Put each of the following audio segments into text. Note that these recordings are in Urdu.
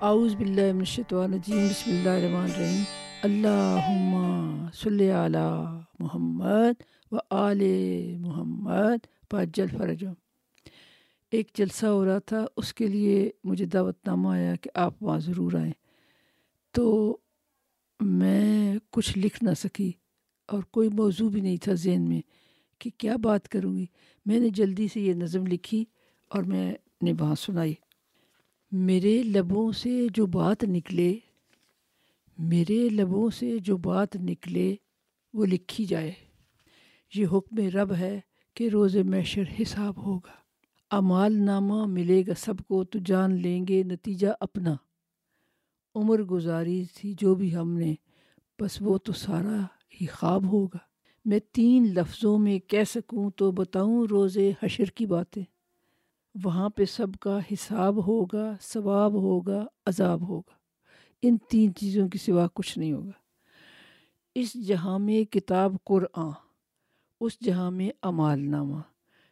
اعوذ باللہ من الشیطان الرجیم، بسم اللہ الرحمن الرحیم۔ اللہم صلی علی محمد و آل محمد پاجل فرجم ایک جلسہ ہو رہا تھا، اس کے لیے مجھے دعوت نامہ آیا کہ آپ وہاں ضرور آئیں۔ تو میں کچھ لکھ نہ سکی اور کوئی موضوع بھی نہیں تھا ذہن میں کہ کیا بات کروں گی۔ میں نے جلدی سے یہ نظم لکھی اور میں نے وہاں سنائی۔ میرے لبوں سے جو بات نکلے، میرے لبوں سے جو بات نکلے، وہ لکھی جائے۔ یہ حکم رب ہے کہ روز میشر حساب ہوگا۔ امال نامہ ملے گا سب کو، تو جان لیں گے نتیجہ اپنا۔ عمر گزاری تھی جو بھی ہم نے بس وہ تو سارا ہی خواب ہوگا۔ میں تین لفظوں میں کہہ سکوں تو بتاؤں روز حشر کی باتیں۔ وہاں پہ سب کا حساب ہوگا، ثواب ہوگا، عذاب ہوگا۔ ان تین چیزوں کی سوا کچھ نہیں ہوگا۔ اس جہاں میں کتاب قرآن، اس جہاں میں امال نامہ۔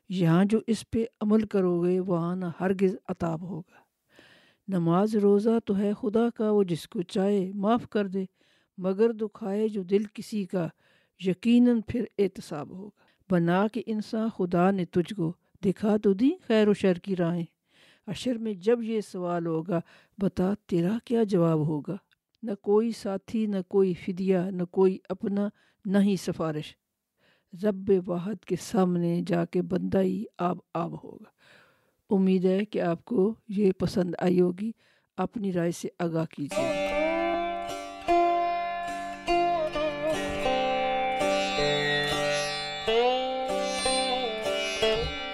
یہاں جو اس پہ عمل کرو گے وہاں نہ ہرگز عطاب ہوگا۔ نماز روزہ تو ہے خدا کا، وہ جس کو چاہے معاف کر دے، مگر دکھائے جو دل کسی کا، یقیناً پھر احتساب ہوگا۔ بنا کہ انسان خدا نے تجھ کو دکھا تو دی خیر و شر کی رائیں اشر میں جب یہ سوال ہوگا بتا تیرا کیا جواب ہوگا نہ کوئی ساتھی نہ کوئی فدیہ نہ کوئی اپنا نہ ہی سفارش رب واحد کے سامنے جا کے بندہ ہی آب آب ہوگا امید ہے کہ آپ کو یہ پسند آئی ہوگی اپنی رائے سے آگاہ کیجیے Oh